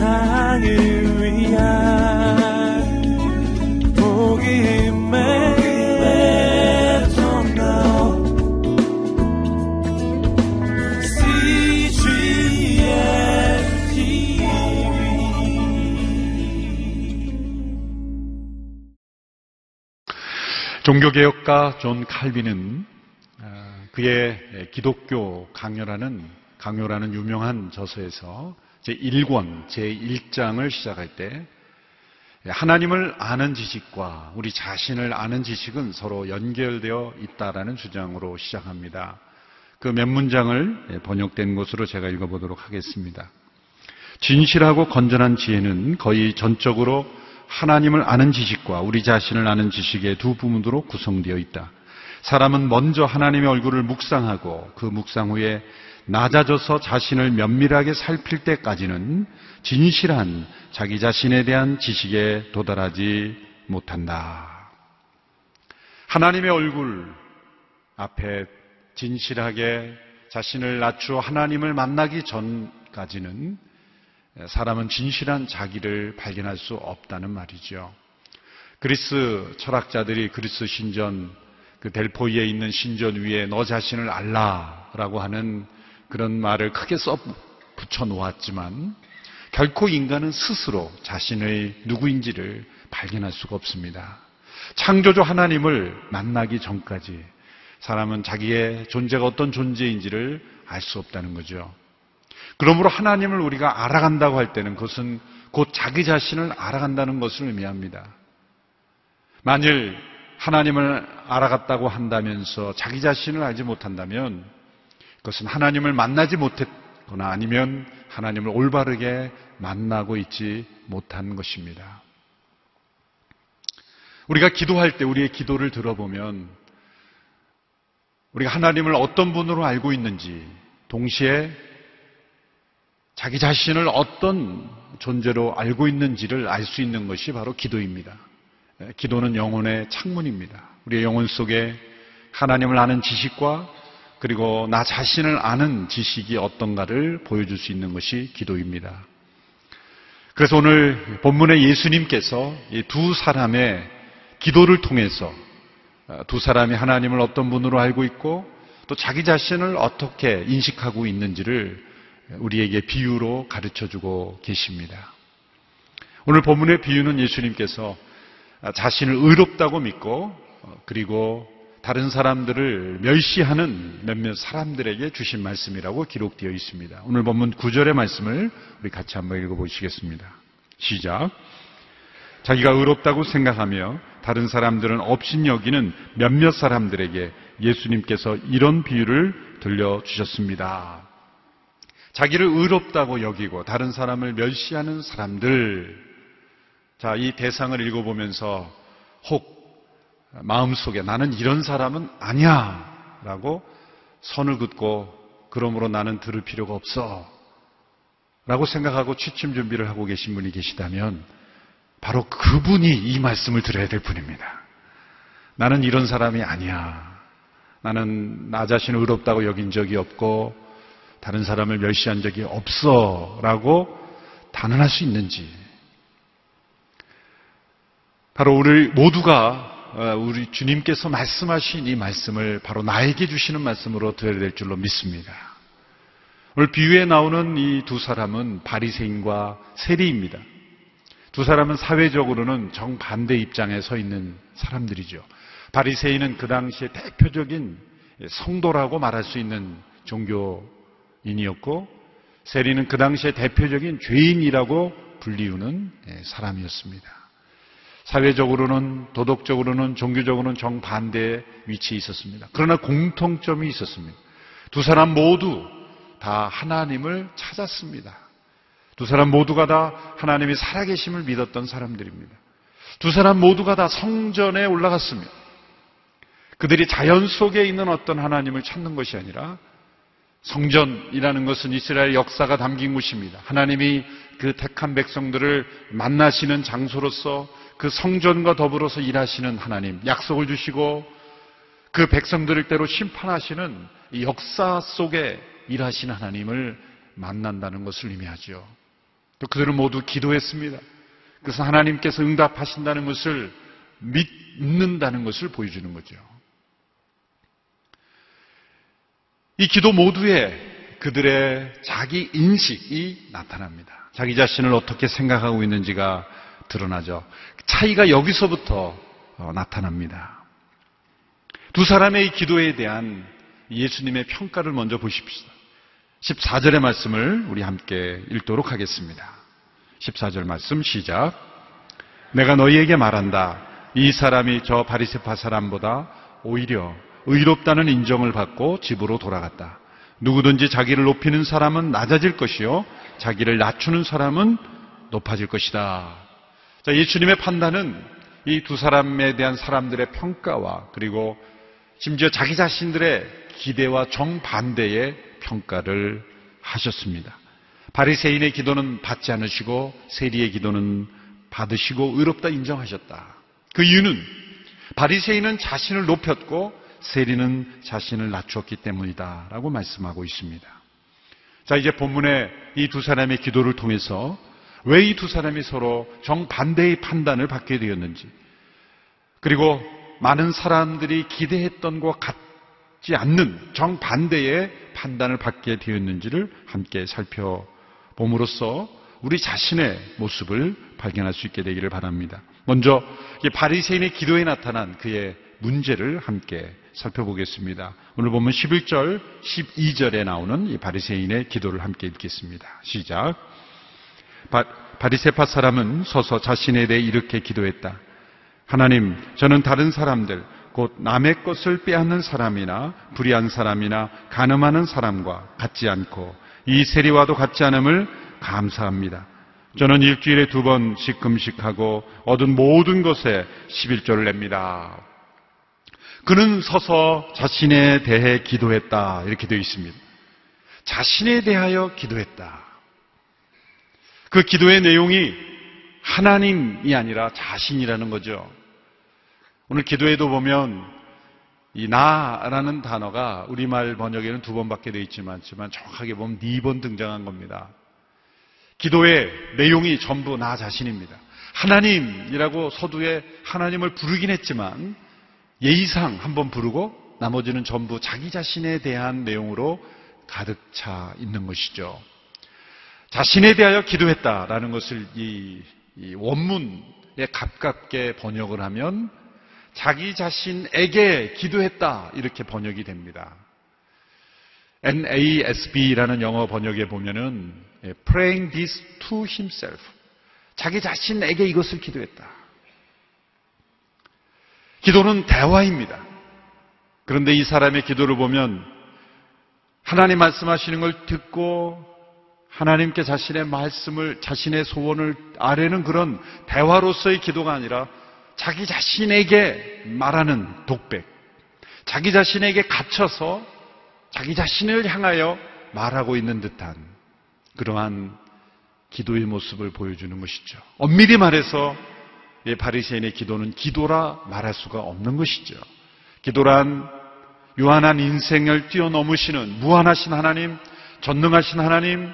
세상을 위한 복음의 종교개혁가 존 칼빈은 어, 그의 기독교 강요라는 강요라는 유명한 저서에서 제1권 제1장을 시작할 때 하나님을 아는 지식과 우리 자신을 아는 지식은 서로 연결되어 있다라는 주장으로 시작합니다. 그 몇 문장을 번역된 것으로 제가 읽어보도록 하겠습니다. 진실하고 건전한 지혜는 거의 전적으로 하나님을 아는 지식과 우리 자신을 아는 지식의 두 부분으로 구성되어 있다. 사람은 먼저 하나님의 얼굴을 묵상하고 그 묵상 후에 낮아져서 자신을 면밀하게 살필 때까지는 진실한 자기 자신에 대한 지식에 도달하지 못한다. 하나님의 얼굴 앞에 진실하게 자신을 낮추어 하나님을 만나기 전까지는 사람은 진실한 자기를 발견할 수 없다는 말이죠. 그리스 철학자들이 그리스 신전 그 델포이에 있는 신전 위에 너 자신을 알라라고 하는 그런 말을 크게 써 붙여 놓았지만 결코 인간은 스스로 자신의 누구인지를 발견할 수가 없습니다. 창조주 하나님을 만나기 전까지 사람은 자기의 존재가 어떤 존재인지를 알 수 없다는 거죠. 그러므로 하나님을 우리가 알아간다고 할 때는 그것은 곧 자기 자신을 알아간다는 것을 의미합니다. 만일 하나님을 알아갔다고 한다면서 자기 자신을 알지 못한다면 그것은 하나님을 만나지 못했거나 아니면 하나님을 올바르게 만나고 있지 못한 것입니다. 우리가 기도할 때 우리의 기도를 들어보면 우리가 하나님을 어떤 분으로 알고 있는지 동시에 자기 자신을 어떤 존재로 알고 있는지를 알 수 있는 것이 바로 기도입니다. 예, 기도는 영혼의 창문입니다. 우리의 영혼 속에 하나님을 아는 지식과 그리고 나 자신을 아는 지식이 어떤가를 보여줄 수 있는 것이 기도입니다. 그래서 오늘 본문의 예수님께서 이두 사람의 기도를 통해서 어, 두 사람이 하나님을 어떤 분으로 알고 있고 또 자기 자신을 어떻게 인식하고 있는지를 우리에게 비유로 가르쳐 주고 계십니다. 오늘 본문의 비유는 예수님께서 자신을 의롭다고 믿고 그리고 다른 사람들을 멸시하는 몇몇 사람들에게 주신 말씀이라고 기록되어 있습니다. 오늘 본문 9절의 말씀을 우리 같이 한번 읽어보시겠습니다. 시작. 자기가 의롭다고 생각하며 다른 사람들은 없인 여기는 몇몇 사람들에게 예수님께서 이런 비유를 들려주셨습니다. 자기를 의롭다고 여기고 다른 사람을 멸시하는 사람들. 자, 이 대상을 읽어보면서 혹 마음속에 나는 이런 사람은 아니야. 라고 선을 긋고 그러므로 나는 들을 필요가 없어. 라고 생각하고 취침 준비를 하고 계신 분이 계시다면 바로 그분이 이 말씀을 들어야 될 분입니다. 나는 이런 사람이 아니야. 나는 나 자신을 의롭다고 여긴 적이 없고 다른 사람을 멸시한 적이 없어 라고 단언할 수 있는지. 바로 우리 모두가 어, 우리 주님께서 말씀하신 이 말씀을 바로 나에게 주시는 말씀으로 들어야 될 줄로 믿습니다. 오늘 비유에 나오는 이 두 사람은 바리새인과 세리입니다. 두 사람은 사회적으로는 정반대 입장에 서 있는 사람들이죠. 바리새인은 그 당시에 대표적인 성도라고 말할 수 있는 종교 인이었고 세리는 그 당시에 대표적인 죄인이라고 불리우는 예, 사람이었습니다. 사회적으로는 도덕적으로는 종교적으로는 정반대의 위치에 있었습니다. 그러나 공통점이 있었습니다. 두 사람 모두 다 하나님을 찾았습니다. 두 사람 모두가 다 하나님이 살아계심을 믿었던 사람들입니다. 두 사람 모두가 다 성전에 올라갔습니다. 그들이 자연 속에 있는 어떤 하나님을 찾는 것이 아니라 성전이라는 것은 이스라엘 역사가 담긴 곳입니다. 하나님이 그 택한 백성들을 만나시는 장소로서 그 성전과 더불어서 일하시는 하나님, 약속을 주시고 그 백성들을 때로 심판하시는 역사 속에 일하시는 하나님을 만난다는 것을 의미하죠. 또 그들은 모두 기도했습니다. 그래서 하나님께서 응답하신다는 것을 믿는다는 것을 보여주는 거죠. 이 기도 모두에 그들의 자기 인식이 나타납니다. 자기 자신을 어떻게 생각하고 있는지가 드러나죠. 차이가 여기서부터 어, 나타납니다. 두 사람의 이 기도에 대한 예수님의 평가를 먼저 보십시다. 14절의 말씀을 우리 함께 읽도록 하겠습니다. 14절 말씀 시작. 내가 너희에게 말한다. 이 사람이 저 바리세파 사람보다 오히려 의롭다는 인정을 받고 집으로 돌아갔다. 누구든지 자기를 높이는 사람은 낮아질 것이요. 자기를 낮추는 사람은 높아질 것이다. 자, 예수님의 판단은 이 두 사람에 대한 사람들의 평가와 그리고 심지어 자기 자신들의 기대와 정반대의 평가를 하셨습니다. 바리새인의 기도는 받지 않으시고 세리의 기도는 받으시고 의롭다 인정하셨다. 그 이유는 바리새인은 자신을 높였고 세리는 자신을 낮추었기 때문이다라고 말씀하고 있습니다. 자, 이제 본문의 이 두 사람의 기도를 통해서 왜 이 두 사람이 서로 정반대의 판단을 받게 되었는지, 그리고 많은 사람들이 기대했던 것 같지 않는 정반대의 판단을 받게 되었는지를 함께 살펴봄으로써 우리 자신의 모습을 발견할 수 있게 되기를 바랍니다. 먼저 바리새인의 기도에 나타난 그의 문제를 함께 살펴보겠습니다. 오늘 보면 11절, 12절에 나오는 이 바리새인의 기도를 함께 읽겠습니다. 시작. 바, 바리새파 사람은 서서 자신에 대해 이렇게 기도했다. 하나님, 저는 다른 사람들, 곧 남의 것을 빼앗는 사람이나 불의한 사람이나 가늠하는 사람과 같지 않고 이 세리와도 같지 않음을 감사합니다. 저는 일주일에 두 번씩 금식하고 얻은 모든 것에 11조를 냅니다. 그는 서서 자신에 대해 기도했다. 이렇게 되어 있습니다. 자신에 대하여 기도했다. 그 기도의 내용이 하나님이 아니라 자신이라는 거죠. 오늘 기도에도 보면 이 나라는 단어가 우리말 번역에는 두 번밖에 되어 있지만 정확하게 보면 네 번 등장한 겁니다. 기도의 내용이 전부 나 자신입니다. 하나님이라고 서두에 하나님을 부르긴 했지만 예의상 한번 부르고 나머지는 전부 자기 자신에 대한 내용으로 가득 차 있는 것이죠. 자신에 대하여 기도했다라는 것을 이, 이 원문에 가깝게 번역을 하면 자기 자신에게 기도했다 이렇게 번역이 됩니다. NASB라는 영어 번역에 보면은 예, praying this to himself 자기 자신에게 이것을 기도했다. 기도는 대화입니다. 그런데 이 사람의 기도를 보면 하나님 말씀하시는 걸 듣고 하나님께 자신의 말씀을, 자신의 소원을 아뢰는 그런 대화로서의 기도가 아니라 자기 자신에게 말하는 독백, 자기 자신에게 갇혀서 자기 자신을 향하여 말하고 있는 듯한 그러한 기도의 모습을 보여주는 것이죠. 엄밀히 말해서 바리새인의 기도는 기도라 말할 수가 없는 것이죠. 기도란 유한한 인생을 뛰어넘으시는 무한하신 하나님, 전능하신 하나님,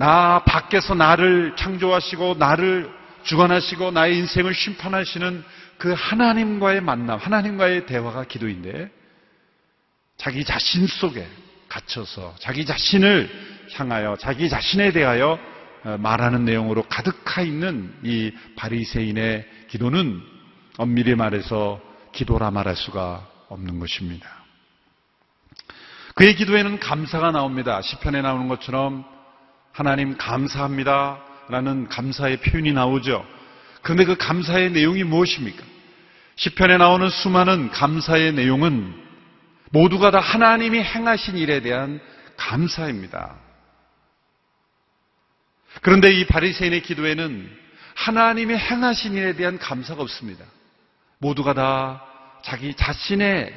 나 밖에서 나를 창조하시고 나를 주관하시고 나의 인생을 심판하시는 그 하나님과의 만남, 하나님과의 대화가 기도인데 자기 자신 속에 갇혀서 자기 자신을 향하여 자기 자신에 대하여 어, 말하는 내용으로 가득하 있는 이 바리새인의 기도는 엄밀히 말해서 기도라 말할 수가 없는 것입니다. 그의 기도에는 감사가 나옵니다. 시편에 나오는 것처럼 하나님 감사합니다. 라는 감사의 표현이 나오죠. 그런데 그 감사의 내용이 무엇입니까? 시편에 나오는 수많은 감사의 내용은 모두가 다 하나님이 행하신 일에 대한 감사입니다. 그런데 이 바리새인의 기도에는 하나님의 행하신 일에 대한 감사가 없습니다. 모두가 다 자기 자신에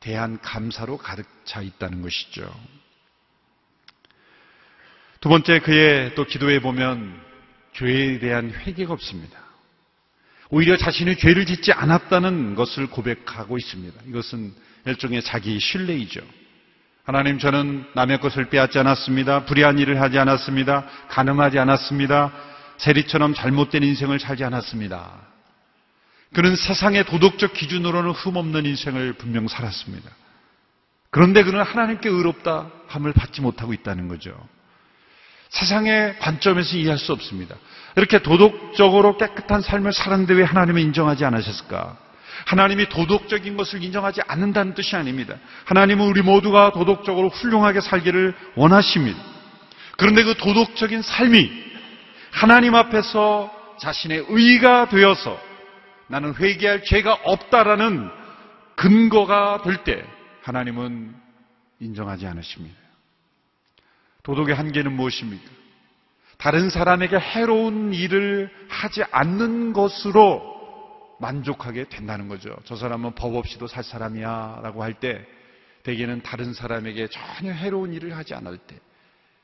대한 감사로 가득 차 있다는 것이죠. 두 번째 그의 또 기도에 보면 죄에 대한 회개가 없습니다. 오히려 자신이 죄를 짓지 않았다는 것을 고백하고 있습니다. 이것은 일종의 자기 신뢰이죠. 하나님 저는 남의 것을 빼앗지 않았습니다. 불의한 일을 하지 않았습니다. 가늠하지 않았습니다. 세리처럼 잘못된 인생을 살지 않았습니다. 그는 세상의 도덕적 기준으로는 흠없는 인생을 분명 살았습니다. 그런데 그는 하나님께 의롭다 함을 받지 못하고 있다는 거죠. 세상의 관점에서 이해할 수 없습니다. 이렇게 도덕적으로 깨끗한 삶을 살았는데 왜 하나님은 인정하지 않으셨을까? 하나님이 도덕적인 것을 인정하지 않는다는 뜻이 아닙니다. 하나님은 우리 모두가 도덕적으로 훌륭하게 살기를 원하십니다. 그런데 그 도덕적인 삶이 하나님 앞에서 자신의 의가 되어서 나는 회개할 죄가 없다라는 근거가 될 때 하나님은 인정하지 않으십니다. 도덕의 한계는 무엇입니까? 다른 사람에게 해로운 일을 하지 않는 것으로 만족하게 된다는 거죠. 저 사람은 법 없이도 살 사람이야 라고 할 때 대개는 다른 사람에게 전혀 해로운 일을 하지 않을 때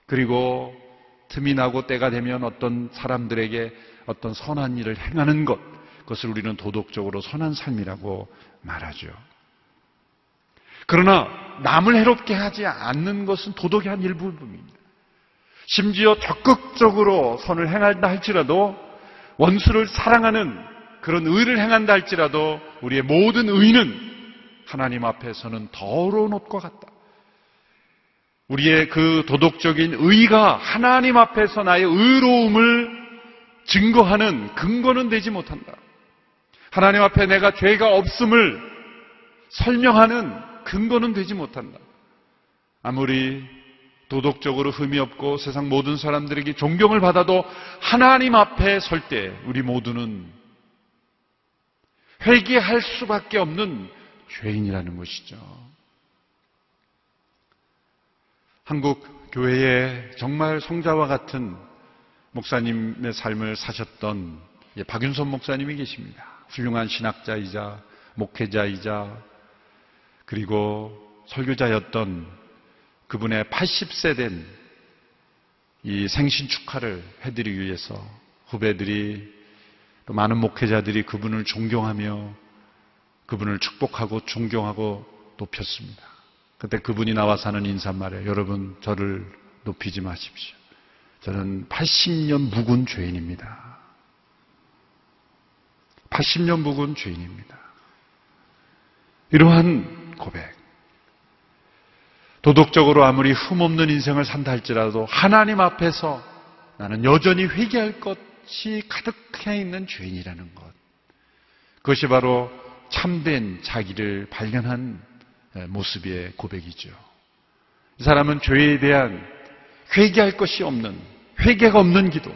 그리고 틈이 나고 때가 되면 어떤 사람들에게 어떤 선한 일을 행하는 것 그것을 우리는 도덕적으로 선한 삶이라고 말하죠. 그러나 남을 해롭게 하지 않는 것은 도덕의 한 일부분입니다. 심지어 적극적으로 선을 행한다 할지라도 원수를 사랑하는 그런 의를 행한다 할지라도 우리의 모든 의는 하나님 앞에서는 더러운 옷과 같다. 우리의 그 도덕적인 의가 하나님 앞에서 나의 의로움을 증거하는 근거는 되지 못한다. 하나님 앞에 내가 죄가 없음을 설명하는 근거는 되지 못한다. 아무리 도덕적으로 흠이 없고 세상 모든 사람들에게 존경을 받아도 하나님 앞에 설 때 우리 모두는 회개할 수밖에 없는 죄인이라는 것이죠. 한국 교회에 정말 성자와 같은 목사님의 삶을 사셨던 박윤선 목사님이 계십니다. 훌륭한 신학자이자 목회자이자 그리고 설교자였던 그분의 80세 된 이 생신 축하를 해드리기 위해서 후배들이 또 많은 목회자들이 그분을 존경하며 그분을 축복하고 존경하고 높였습니다. 그때 그분이 나와서 하는 인사말에 여러분 저를 높이지 마십시오. 저는 80년 묵은 죄인입니다. 80년 묵은 죄인입니다. 이러한 고백. 도덕적으로 아무리 흠없는 인생을 산다 할지라도 하나님 앞에서 나는 여전히 회개할 것이 가득해 있는 죄인이라는 것. 그것이 바로 참된 자기를 발견한 모습의 고백이죠. 이 사람은 죄에 대한 회개할 것이 없는, 회개가 없는 기도,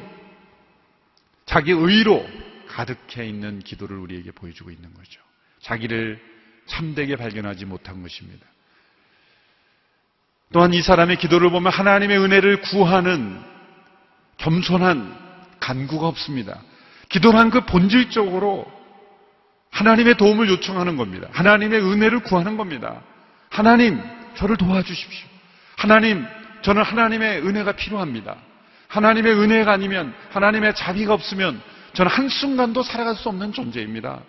자기 의로 가득해 있는 기도를 우리에게 보여주고 있는 거죠. 자기를 참되게 발견하지 못한 것입니다. 또한 이 사람의 기도를 보면 하나님의 은혜를 구하는 겸손한 간구가 없습니다. 기도란 그 본질적으로 하나님의 도움을 요청하는 겁니다. 하나님의 은혜를 구하는 겁니다. 하나님, 저를 도와주십시오. 하나님, 저는 하나님의 은혜가 필요합니다. 하나님의 은혜가 아니면, 하나님의 자비가 없으면 저는 한순간도 살아갈 수 없는 존재입니다.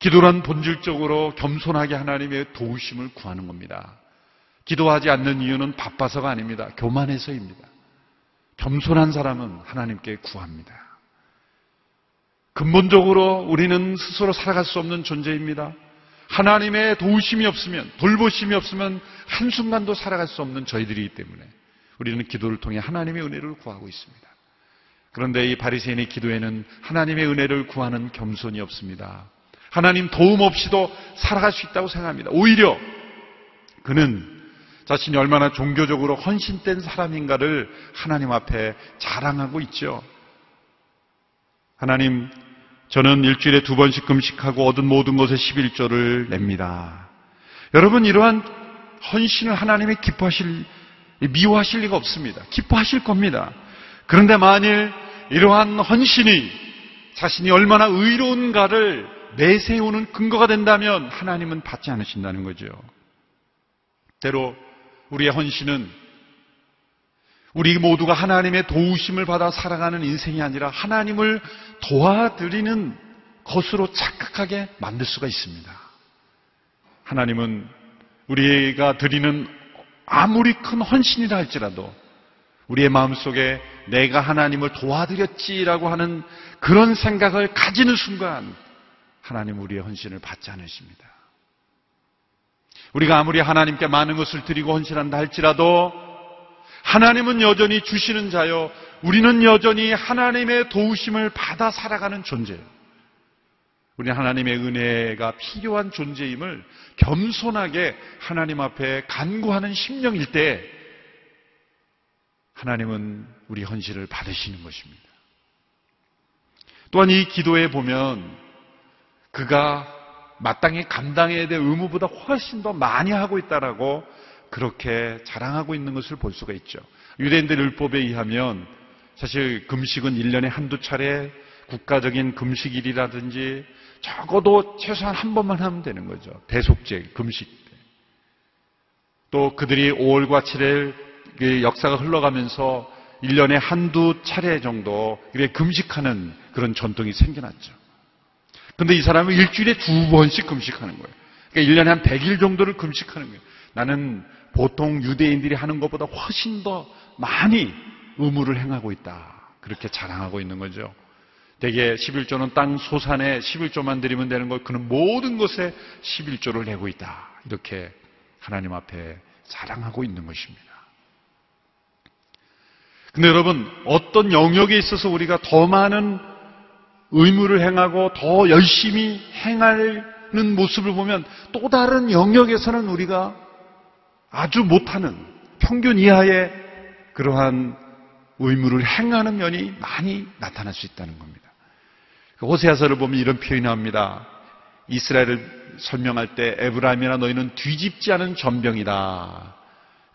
기도란 본질적으로 겸손하게 하나님의 도우심을 구하는 겁니다. 기도하지 않는 이유는 바빠서가 아닙니다. 교만해서입니다. 겸손한 사람은 하나님께 구합니다. 근본적으로 우리는 스스로 살아갈 수 없는 존재입니다. 하나님의 도우심이 없으면, 돌보심이 없으면 한순간도 살아갈 수 없는 저희들이기 때문에 우리는 기도를 통해 하나님의 은혜를 구하고 있습니다. 그런데 이 바리새인의 기도에는 하나님의 은혜를 구하는 겸손이 없습니다. 하나님 도움 없이도 살아갈 수 있다고 생각합니다. 오히려 그는 자신이 얼마나 종교적으로 헌신된 사람인가를 하나님 앞에 자랑하고 있죠. 하나님, 저는 일주일에 두 번씩 금식하고 얻은 모든 것에 11조를 냅니다. 여러분, 이러한 헌신을 하나님이 기뻐하실, 미워하실 리가 없습니다. 기뻐하실 겁니다. 그런데 만일 이러한 헌신이 자신이 얼마나 의로운가를 내세우는 근거가 된다면 하나님은 받지 않으신다는 거죠. 때로 우리의 헌신은 우리 모두가 하나님의 도우심을 받아 살아가는 인생이 아니라 하나님을 도와드리는 것으로 착각하게 만들 수가 있습니다. 하나님은 우리가 드리는 아무리 큰 헌신이라 할지라도 우리의 마음속에 내가 하나님을 도와드렸지라고 하는 그런 생각을 가지는 순간 하나님 우리의 헌신을 받지 않으십니다. 우리가 아무리 하나님께 많은 것을 드리고 헌신한다 할지라도 하나님은 여전히 주시는 자요. 우리는 여전히 하나님의 도우심을 받아 살아가는 존재예요. 우리는 하나님의 은혜가 필요한 존재임을 겸손하게 하나님 앞에 간구하는 심령일 때 하나님은 우리 헌신을 받으시는 것입니다. 또한 이 기도에 보면 그가 마땅히 감당해야 될 의무보다 훨씬 더 많이 하고 있다라고 그렇게 자랑하고 있는 것을 볼 수가 있죠. 유대인들 율법에 의하면 사실 금식은 1년에 한두 차례 국가적인 금식일이라든지 적어도 최소한 한 번만 하면 되는 거죠. 대속제, 금식 때. 또 그들이 5월과 7일 그 역사가 흘러가면서 1년에 한두 차례 정도 금식하는 그런 전통이 생겨났죠. 근데 이 사람은 일주일에 두 번씩 금식하는 거예요. 그러니까 1년에 한 100일 정도를 금식하는 거예요. 나는 보통 유대인들이 하는 것보다 훨씬 더 많이 의무를 행하고 있다. 그렇게 자랑하고 있는 거죠. 대개 11조는 땅 소산에 11조만 드리면 되는 걸 그는 모든 것에 11조를 내고 있다. 이렇게 하나님 앞에 자랑하고 있는 것입니다. 근데 여러분, 어떤 영역에 있어서 우리가 더 많은 의무를 행하고 더 열심히 행하는 모습을 보면 또 다른 영역에서는 우리가 아주 못하는 평균 이하의 그러한 의무를 행하는 면이 많이 나타날 수 있다는 겁니다. 그 호세아서를 보면 이런 표현이 나옵니다. 이스라엘을 설명할 때 에브라임이나 너희는 뒤집지 않은 전병이다.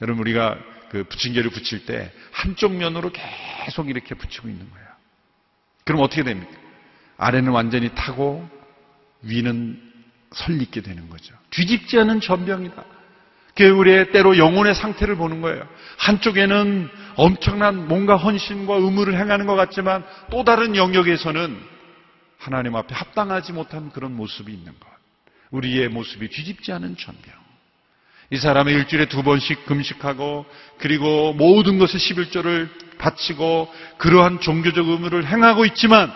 여러분 우리가 그 부침개를 붙일 때 한쪽 면으로 계속 이렇게 붙이고 있는 거예요. 그럼 어떻게 됩니까? 아래는 완전히 타고 위는 설립게 되는 거죠. 뒤집지 않은 전병이다. 그게 우리의 때로 영혼의 상태를 보는 거예요. 한쪽에는 엄청난 뭔가 헌신과 의무를 행하는 것 같지만 또 다른 영역에서는 하나님 앞에 합당하지 못한 그런 모습이 있는 것. 우리의 모습이 뒤집지 않은 전병. 이 사람은 일주일에 두 번씩 금식하고 그리고 모든 것을 11조를 바치고 그러한 종교적 의무를 행하고 있지만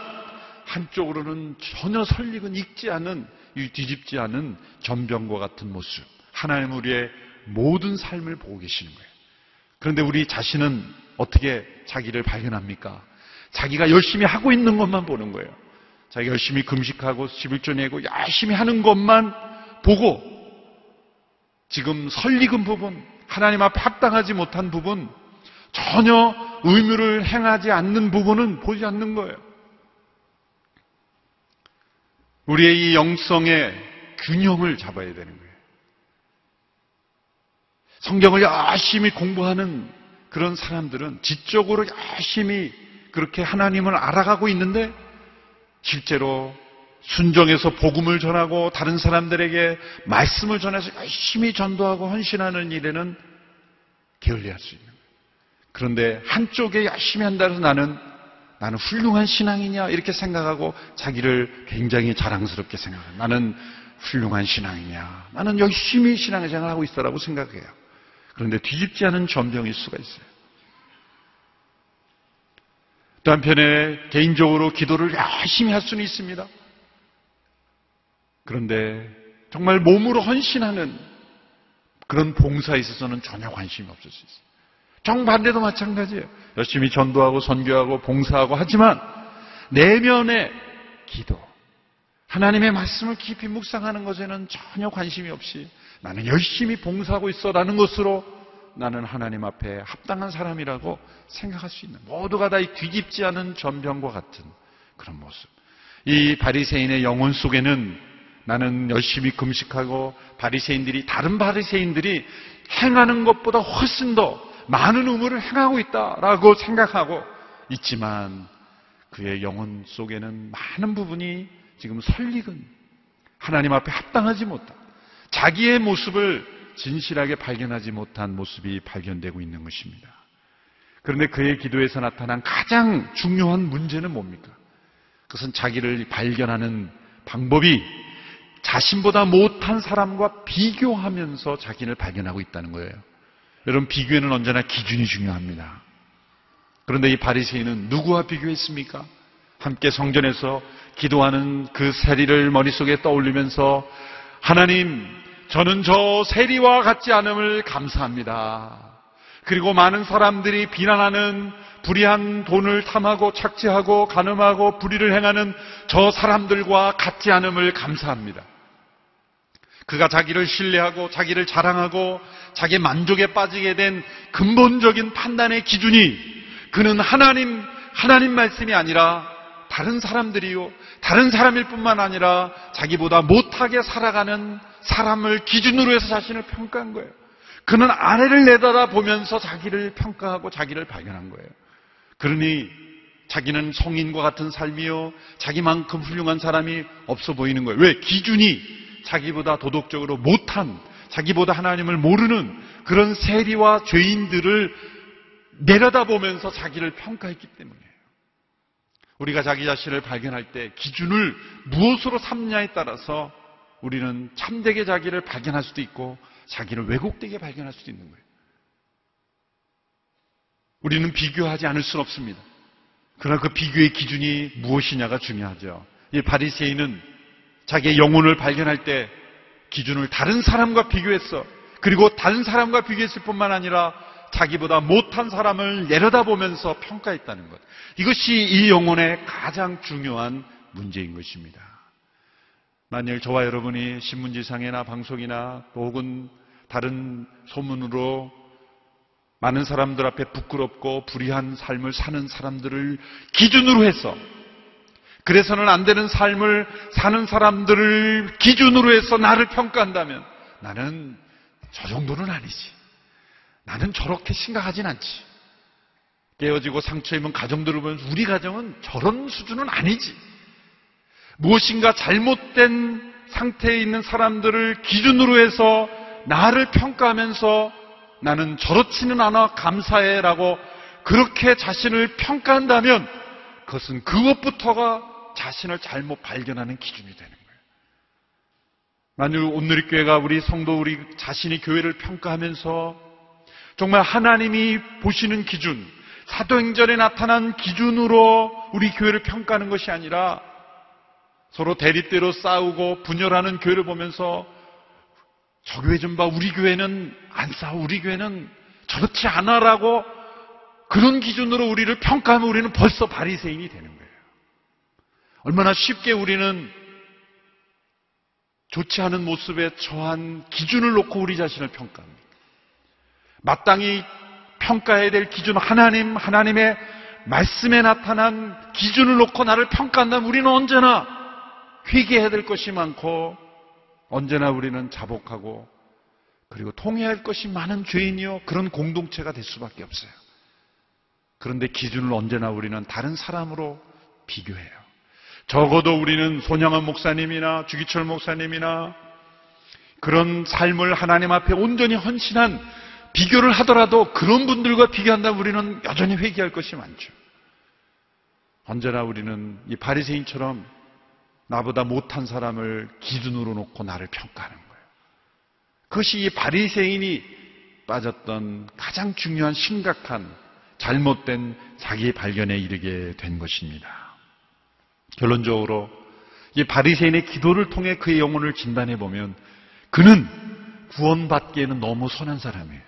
한쪽으로는 전혀 설익은 익지 않은 뒤집지 않은 전병과 같은 모습. 하나님 우리의 모든 삶을 보고 계시는 거예요. 그런데 우리 자신은 어떻게 자기를 발견합니까? 자기가 열심히 하고 있는 것만 보는 거예요. 자기가 열심히 금식하고 11조 내고 열심히 하는 것만 보고 지금 설익은 부분, 하나님 앞에 합당하지 못한 부분, 전혀 의무를 행하지 않는 부분은 보지 않는 거예요. 우리의 이 영성의 균형을 잡아야 되는 거예요. 성경을 열심히 공부하는 그런 사람들은 지적으로 열심히 그렇게 하나님을 알아가고 있는데 실제로 순종해서 복음을 전하고 다른 사람들에게 말씀을 전해서 열심히 전도하고 헌신하는 일에는 게을리할 수 있는 거예요. 그런데 한쪽에 열심히 한다 해서 나는 나는 훌륭한 신앙이냐 이렇게 생각하고 자기를 굉장히 자랑스럽게 생각해요. 나는 훌륭한 신앙이냐. 나는 열심히 신앙생활을 하고 있어라고 생각해요. 그런데 뒤집지 않은 전병일 수가 있어요. 또 한편에 개인적으로 기도를 열심히 할 수는 있습니다. 그런데 정말 몸으로 헌신하는 그런 봉사에 있어서는 전혀 관심이 없을 수 있어요. 정반대도 마찬가지예요. 열심히 전도하고 선교하고 봉사하고 하지만 내면의 기도, 하나님의 말씀을 깊이 묵상하는 것에는 전혀 관심이 없이 나는 열심히 봉사하고 있어라는 것으로 나는 하나님 앞에 합당한 사람이라고 생각할 수 있는 모두가 다 뒤집지 않은 전병과 같은 그런 모습. 이 바리새인의 영혼 속에는 나는 열심히 금식하고 바리새인들이 다른 바리새인들이 행하는 것보다 훨씬 더 많은 의무를 행하고 있다라고 생각하고 있지만 그의 영혼 속에는 많은 부분이 지금 설익은 하나님 앞에 합당하지 못한 자기의 모습을 진실하게 발견하지 못한 모습이 발견되고 있는 것입니다. 그런데 그의 기도에서 나타난 가장 중요한 문제는 뭡니까? 그것은 자기를 발견하는 방법이 자신보다 못한 사람과 비교하면서 자기를 발견하고 있다는 거예요. 여러분 비교에는 언제나 기준이 중요합니다. 그런데 이 바리새인은 누구와 비교했습니까? 함께 성전에서 기도하는 그 세리를 머릿속에 떠올리면서 하나님 저는 저 세리와 같지 않음을 감사합니다. 그리고 많은 사람들이 비난하는 불의한 돈을 탐하고 착취하고 가늠하고 불의를 행하는 저 사람들과 같지 않음을 감사합니다. 그가 자기를 신뢰하고 자기를 자랑하고 자기 만족에 빠지게 된 근본적인 판단의 기준이 그는 하나님, 하나님 말씀이 아니라 다른 사람들이요. 다른 사람일 뿐만 아니라 자기보다 못하게 살아가는 사람을 기준으로 해서 자신을 평가한 거예요. 그는 아래를 내다다 보면서 자기를 평가하고 자기를 발견한 거예요. 그러니 자기는 성인과 같은 삶이요. 자기만큼 훌륭한 사람이 없어 보이는 거예요. 왜? 기준이 자기보다 도덕적으로 못한, 자기보다 하나님을 모르는 그런 세리와 죄인들을 내려다보면서 자기를 평가했기 때문이에요. 우리가 자기 자신을 발견할 때 기준을 무엇으로 삼냐에 따라서 우리는 참되게 자기를 발견할 수도 있고 자기를 왜곡되게 발견할 수도 있는 거예요. 우리는 비교하지 않을 수는 없습니다. 그러나 그 비교의 기준이 무엇이냐가 중요하죠. 이 바리새인은 자기의 영혼을 발견할 때 기준을 다른 사람과 비교했어. 그리고 다른 사람과 비교했을 뿐만 아니라 자기보다 못한 사람을 내려다보면서 평가했다는 것. 이것이 이 영혼의 가장 중요한 문제인 것입니다. 만일 저와 여러분이 신문지상이나 방송이나 혹은 다른 소문으로 많은 사람들 앞에 부끄럽고 불의한 삶을 사는 사람들을 기준으로 해서 그래서는 안 되는 삶을 사는 사람들을 기준으로 해서 나를 평가한다면 나는 저 정도는 아니지. 나는 저렇게 심각하진 않지. 깨어지고 상처 입은 가정들을 보면 우리 가정은 저런 수준은 아니지. 무엇인가 잘못된 상태에 있는 사람들을 기준으로 해서 나를 평가하면서 나는 저렇지는 않아 감사해라고 그렇게 자신을 평가한다면 그것은 그것부터가 자신을 잘못 발견하는 기준이 되는 거예요. 만일 오늘의 교회가 우리 성도 우리 자신이 교회를 평가하면서 정말 하나님이 보시는 기준, 사도행전에 나타난 기준으로 우리 교회를 평가하는 것이 아니라 서로 대립대로 싸우고 분열하는 교회를 보면서 저 교회 좀 봐. 우리 교회는 안 싸워. 우리 교회는 저렇지 않아라고 그런 기준으로 우리를 평가하면 우리는 벌써 바리새인이 되는 거예요. 얼마나 쉽게 우리는 좋지 않은 모습에 처한 기준을 놓고 우리 자신을 평가합니다. 마땅히 평가해야 될 기준 하나님, 하나님의 말씀에 나타난 기준을 놓고 나를 평가한다면 우리는 언제나 회개해야 될 것이 많고 언제나 우리는 자복하고 그리고 통해할 것이 많은 죄인이요. 그런 공동체가 될 수밖에 없어요. 그런데 기준을 언제나 우리는 다른 사람으로 비교해요. 적어도 우리는 손양원 목사님이나 주기철 목사님이나 그런 삶을 하나님 앞에 온전히 헌신한 비교를 하더라도 그런 분들과 비교한다면 우리는 여전히 회개할 것이 많죠. 언제나 우리는 이 바리새인처럼 나보다 못한 사람을 기준으로 놓고 나를 평가하는 거예요. 그것이 이 바리새인이 빠졌던 가장 중요한 심각한 잘못된 자기 발견에 이르게 된 것입니다. 결론적으로 이 바리새인의 기도를 통해 그의 영혼을 진단해 보면 그는 구원받기에는 너무 선한 사람이에요.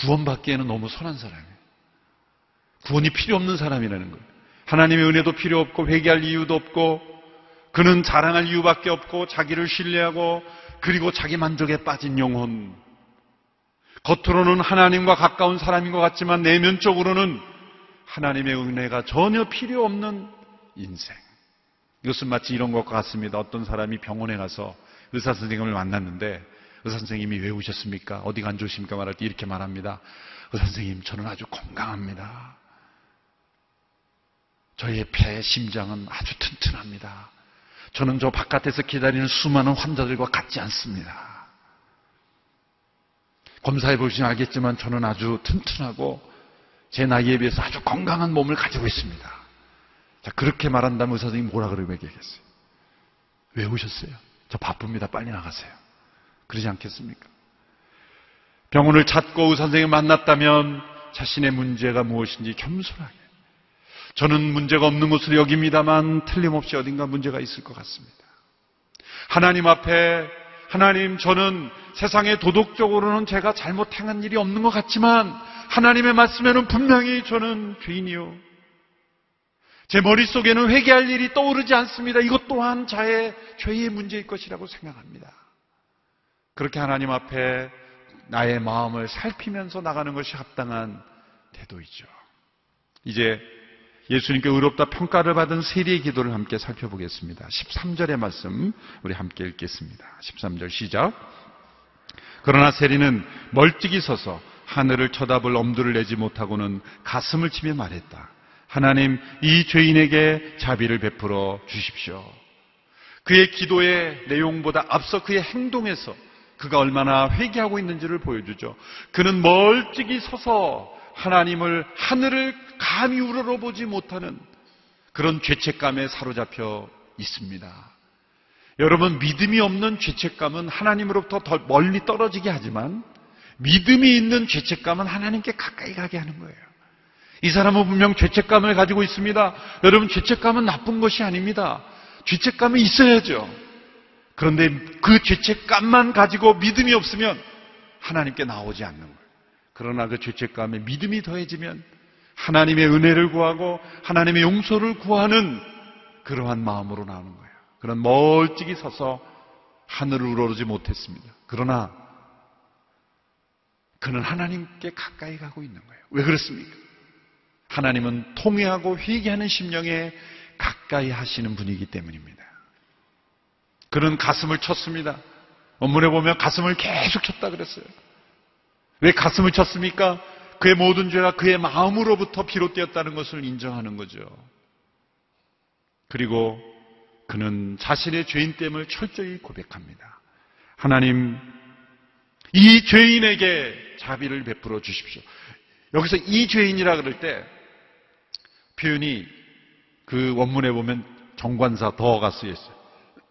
구원받기에는 너무 선한 사람이에요. 구원이 필요 없는 사람이라는 거예요. 하나님의 은혜도 필요 없고 회개할 이유도 없고 그는 자랑할 이유밖에 없고 자기를 신뢰하고 그리고 자기 만족에 빠진 영혼. 겉으로는 하나님과 가까운 사람인 것 같지만 내면적으로는 하나님의 은혜가 전혀 필요 없는 인생. 이것은 마치 이런 것과 같습니다. 어떤 사람이 병원에 가서 의사 선생님을 만났는데 의사 선생님이 왜 오셨습니까? 어디가 안 좋으십니까? 말할 때 이렇게 말합니다. 의사 선생님, 저는 아주 건강합니다. 저의 폐, 심장은 아주 튼튼합니다. 저는 저 바깥에서 기다리는 수많은 환자들과 같지 않습니다. 검사해 보시면 알겠지만 저는 아주 튼튼하고 제 나이에 비해서 아주 건강한 몸을 가지고 있습니다. 자, 그렇게 말한다면 의사 선생님이 뭐라 그러겠어요? 왜 오셨어요? 저 바쁩니다. 빨리 나가세요. 그러지 않겠습니까? 병원을 찾고 의사 선생님 만났다면 자신의 문제가 무엇인지 겸손하게. 저는 문제가 없는 것으로 여깁니다만 틀림없이 어딘가 문제가 있을 것 같습니다. 하나님 앞에 하나님 저는 세상에 도덕적으로는 제가 잘못 행한 일이 없는 것 같지만 하나님의 말씀에는 분명히 저는 죄인이요. 제 머릿속에는 회개할 일이 떠오르지 않습니다. 이것 또한 자의 죄의 문제일 것이라고 생각합니다. 그렇게 하나님 앞에 나의 마음을 살피면서 나가는 것이 합당한 태도이죠. 이제 예수님께 의롭다 평가를 받은 세리의 기도를 함께 살펴보겠습니다. 13절의 말씀 우리 함께 읽겠습니다. 13절 시작. 그러나 세리는 멀찍이 서서 하늘을 쳐다볼 엄두를 내지 못하고는 가슴을 치며 말했다. 하나님, 이 죄인에게 자비를 베풀어 주십시오. 그의 기도의 내용보다 앞서 그의 행동에서 그가 얼마나 회개하고 있는지를 보여주죠. 그는 멀찍이 서서 하나님을 하늘을 감히 우러러보지 못하는 그런 죄책감에 사로잡혀 있습니다. 여러분 믿음이 없는 죄책감은 하나님으로부터 더 멀리 떨어지게 하지만 믿음이 있는 죄책감은 하나님께 가까이 가게 하는 거예요. 이 사람은 분명 죄책감을 가지고 있습니다. 여러분 죄책감은 나쁜 것이 아닙니다. 죄책감은 있어야죠. 그런데 그 죄책감만 가지고 믿음이 없으면 하나님께 나오지 않는 거예요. 그러나 그 죄책감에 믿음이 더해지면 하나님의 은혜를 구하고 하나님의 용서를 구하는 그러한 마음으로 나오는 거예요. 그런 멀찍이 서서 하늘을 우러르지 못했습니다. 그러나 그는 하나님께 가까이 가고 있는 거예요. 왜 그렇습니까? 하나님은 통회하고 회개하는 심령에 가까이 하시는 분이기 때문입니다. 그는 가슴을 쳤습니다. 원문에 보면 가슴을 계속 쳤다 그랬어요. 왜 가슴을 쳤습니까? 그의 모든 죄가 그의 마음으로부터 비롯되었다는 것을 인정하는 거죠. 그리고 그는 자신의 죄인됨을 철저히 고백합니다. 하나님, 이 죄인에게 자비를 베풀어 주십시오. 여기서 이 죄인이라 그럴 때 표현이 그 원문에 보면 정관사 더가 쓰여 있어요.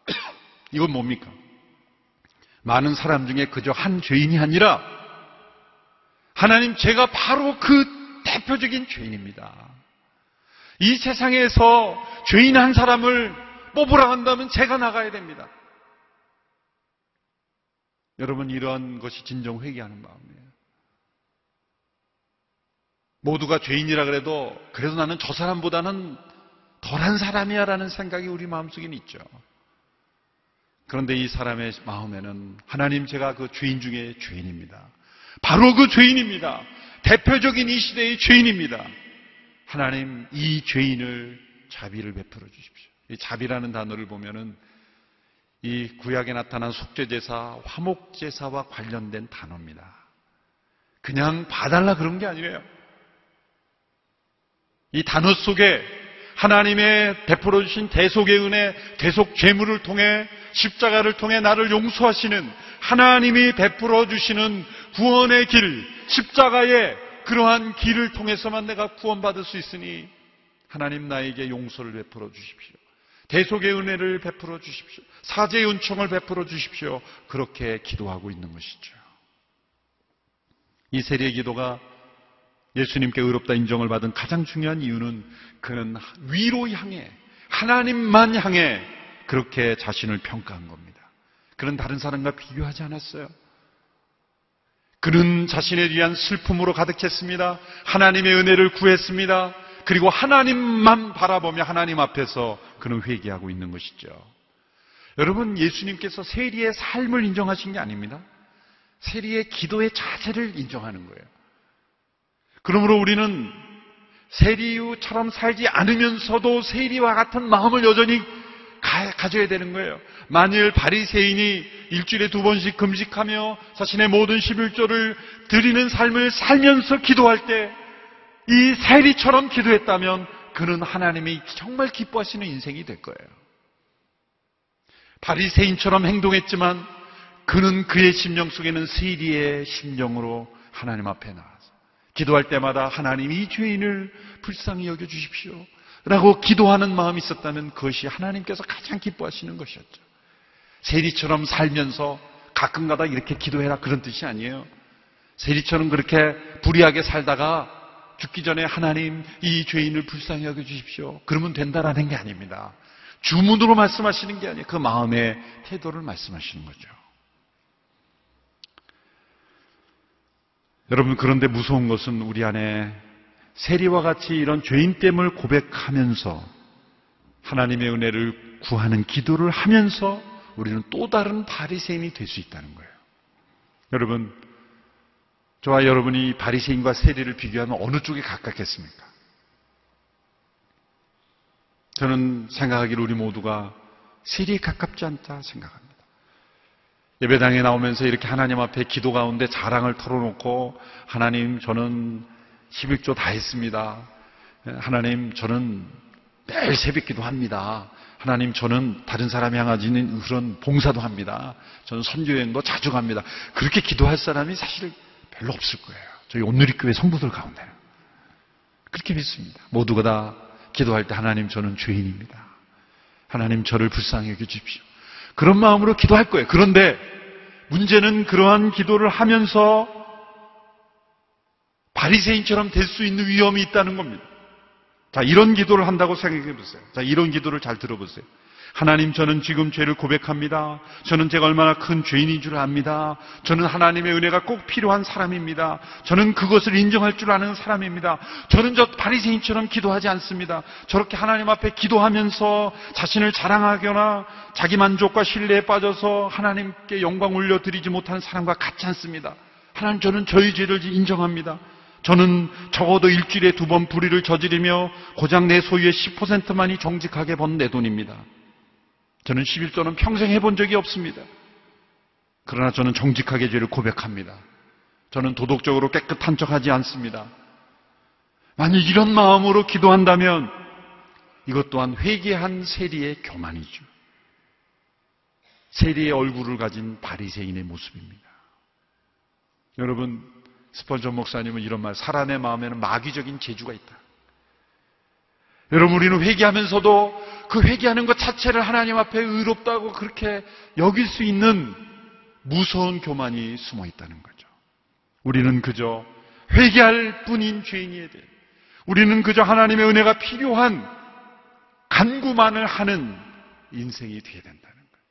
이건 뭡니까? 많은 사람 중에 그저 한 죄인이 아니라 하나님, 제가 바로 그 대표적인 죄인입니다. 이 세상에서 죄인 한 사람을 뽑으라 한다면 제가 나가야 됩니다. 여러분, 이러한 것이 진정 회개하는 마음이에요. 모두가 죄인이라 그래도, 그래도 나는 저 사람보다는 덜한 사람이야 라는 생각이 우리 마음속에는 있죠. 그런데 이 사람의 마음에는 하나님 제가 그 죄인 중에 죄인입니다. 바로 그 죄인입니다. 대표적인 이 시대의 죄인입니다. 하나님 이 죄인을 자비를 베풀어 주십시오. 이 자비라는 단어를 보면은 이 구약에 나타난 속죄제사, 화목제사와 관련된 단어입니다. 그냥 봐달라 그런 게 아니에요. 이 단어 속에 하나님의 베풀어 주신 대속의 은혜, 대속 죄물을 통해 십자가를 통해 나를 용서하시는 하나님이 베풀어 주시는 구원의 길, 십자가의 그러한 길을 통해서만 내가 구원받을 수 있으니 하나님 나에게 용서를 베풀어 주십시오. 대속의 은혜를 베풀어 주십시오. 사제의 은총을 베풀어 주십시오. 그렇게 기도하고 있는 것이죠. 이 세리의 기도가 예수님께 의롭다 인정을 받은 가장 중요한 이유는 그는 위로 향해 하나님만 향해 그렇게 자신을 평가한 겁니다. 그는 다른 사람과 비교하지 않았어요. 그는 자신에 대한 슬픔으로 가득했습니다. 하나님의 은혜를 구했습니다. 그리고 하나님만 바라보며 하나님 앞에서 그는 회개하고 있는 것이죠. 여러분, 예수님께서 세리의 삶을 인정하신 게 아닙니다. 세리의 기도의 자세를 인정하는 거예요. 그러므로 우리는 세리유처럼 살지 않으면서도 세리와 같은 마음을 여전히 가, 져야 되는 거예요. 만일 바리새인이 일주일에 두 번씩 금식하며 자신의 모든 11조를 드리는 삶을 살면서 기도할 때 이 세리처럼 기도했다면 그는 하나님이 정말 기뻐하시는 인생이 될 거예요. 바리새인처럼 행동했지만 그는 그의 심령 속에는 세리의 심령으로 하나님 앞에 나와서 기도할 때마다 하나님 이 죄인을 불쌍히 여겨 주십시오. 라고 기도하는 마음이 있었다면 그것이 하나님께서 가장 기뻐하시는 것이었죠. 세리처럼 살면서 가끔가다 이렇게 기도해라 그런 뜻이 아니에요. 세리처럼 그렇게 불의하게 살다가 죽기 전에 하나님 이 죄인을 불쌍히 여겨 주십시오. 그러면 된다라는 게 아닙니다. 주문으로 말씀하시는 게 아니에요. 그 마음의 태도를 말씀하시는 거죠. 여러분 그런데 무서운 것은 우리 안에 세리와 같이 이런 죄인됨을 고백하면서 하나님의 은혜를 구하는 기도를 하면서 우리는 또 다른 바리새인이 될 수 있다는 거예요. 여러분 저와 여러분이 바리새인과 세리를 비교하면 어느 쪽에 가깝겠습니까? 저는 생각하기를 우리 모두가 세리에 가깝지 않다 생각합니다. 예배당에 나오면서 이렇게 하나님 앞에 기도 가운데 자랑을 털어놓고 하나님 저는 11조 다 했습니다. 하나님 저는 매일 새벽 기도 합니다. 하나님 저는 다른 사람 향하지는 그런 봉사도 합니다. 저는 선교여행도 자주 갑니다. 그렇게 기도할 사람이 사실 별로 없을 거예요. 저희 온누리교회 성부들 가운데는. 그렇게 믿습니다. 모두가 다 기도할 때 하나님 저는 죄인입니다. 하나님 저를 불쌍히 여겨주십시오. 그런 마음으로 기도할 거예요. 그런데 문제는 그러한 기도를 하면서 바리새인처럼 될 수 있는 위험이 있다는 겁니다. 자, 이런 기도를 한다고 생각해 보세요. 자, 이런 기도를 잘 들어보세요. 하나님, 저는 지금 죄를 고백합니다. 저는 제가 얼마나 큰 죄인인 줄 압니다. 저는 하나님의 은혜가 꼭 필요한 사람입니다. 저는 그것을 인정할 줄 아는 사람입니다. 저는 저 바리새인처럼 기도하지 않습니다. 저렇게 하나님 앞에 기도하면서 자신을 자랑하거나 자기 만족과 신뢰에 빠져서 하나님께 영광 올려드리지 못하는 사람과 같지 않습니다. 하나님, 저는 저희 죄를 인정합니다. 저는 적어도 일주일에 두 번 불의를 저지르며 고작 내 소유의 10%만이 정직하게 번 내 돈입니다. 저는 11조는 평생 해본 적이 없습니다. 그러나 저는 정직하게 죄를 고백합니다. 저는 도덕적으로 깨끗한 척 하지 않습니다. 만약 이런 마음으로 기도한다면 이것 또한 회개한 세리의 교만이죠. 세리의 얼굴을 가진 바리새인의 모습입니다. 여러분 스펄전 목사님은 이런 말, 사람의 마음에는 마귀적인 재주가 있다. 여러분, 우리는 회개하면서도 그 회개하는 것 자체를 하나님 앞에 의롭다고 그렇게 여길 수 있는 무서운 교만이 숨어 있다는 거죠. 우리는 그저 회개할 뿐인 죄인이어야 돼. 우리는 그저 하나님의 은혜가 필요한 간구만을 하는 인생이 되어야 된다는 거예요.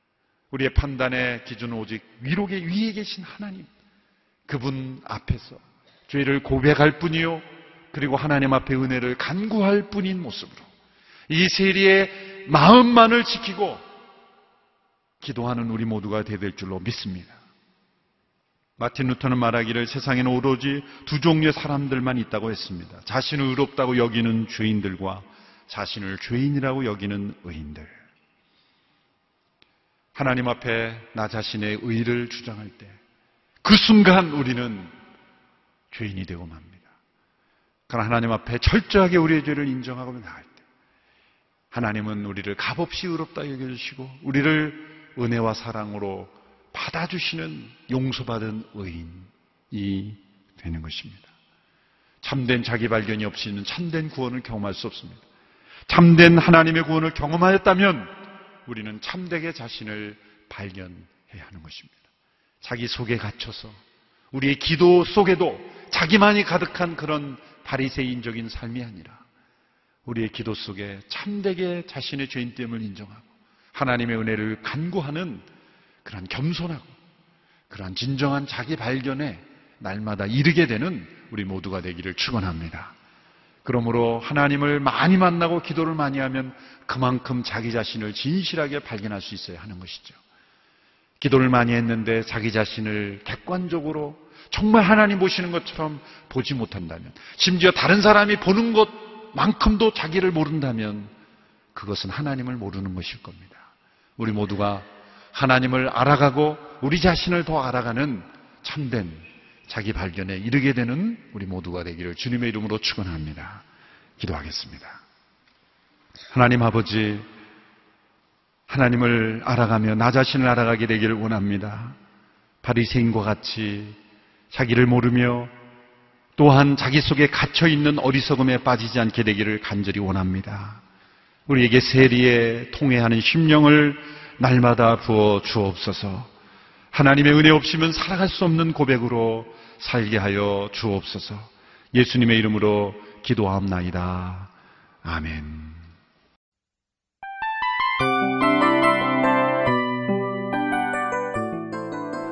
우리의 판단의 기준은 오직 위로계 위에 계신 하나님. 그분 앞에서 죄를 고백할 뿐이요. 그리고 하나님 앞에 은혜를 간구할 뿐인 모습으로 이 세리의 마음만을 지키고 기도하는 우리 모두가 되될 줄로 믿습니다. 마틴 루터는 말하기를 세상에는 오로지 두 종류의 사람들만 있다고 했습니다. 자신을 의롭다고 여기는 죄인들과 자신을 죄인이라고 여기는 의인들. 하나님 앞에 나 자신의 의를 주장할 때 그 순간 우리는 죄인이 되고 맙니다. 그러나 하나님 앞에 철저하게 우리의 죄를 인정하고 나갈 때 하나님은 우리를 값없이 의롭다 여겨주시고 우리를 은혜와 사랑으로 받아주시는 용서받은 의인이 되는 것입니다. 참된 자기 발견이 없이는 참된 구원을 경험할 수 없습니다. 참된 하나님의 구원을 경험하였다면 우리는 참되게 자신을 발견해야 하는 것입니다. 자기 속에 갇혀서 우리의 기도 속에도 자기만이 가득한 그런 바리새인적인 삶이 아니라 우리의 기도 속에 참되게 자신의 죄인됨을 인정하고 하나님의 은혜를 간구하는 그러한 겸손하고 그러한 진정한 자기 발견에 날마다 이르게 되는 우리 모두가 되기를 축원합니다. 그러므로 하나님을 많이 만나고 기도를 많이 하면 그만큼 자기 자신을 진실하게 발견할 수 있어야 하는 것이죠. 기도를 많이 했는데 자기 자신을 객관적으로 정말 하나님 보시는 것처럼 보지 못한다면, 심지어 다른 사람이 보는 것만큼도 자기를 모른다면, 그것은 하나님을 모르는 것일 겁니다. 우리 모두가 하나님을 알아가고 우리 자신을 더 알아가는 참된 자기 발견에 이르게 되는 우리 모두가 되기를 주님의 이름으로 축원합니다. 기도하겠습니다. 하나님 아버지 하나님을 알아가며 나 자신을 알아가게 되기를 원합니다. 바리새인과 같이 자기를 모르며 또한 자기 속에 갇혀 있는 어리석음에 빠지지 않게 되기를 간절히 원합니다. 우리에게 세리에 통해하는 심령을 날마다 부어 주옵소서. 하나님의 은혜 없이면 살아갈 수 없는 고백으로 살게 하여 주옵소서. 예수님의 이름으로 기도하옵나이다. 아멘.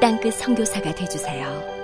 땅끝 성교사가 되주세요.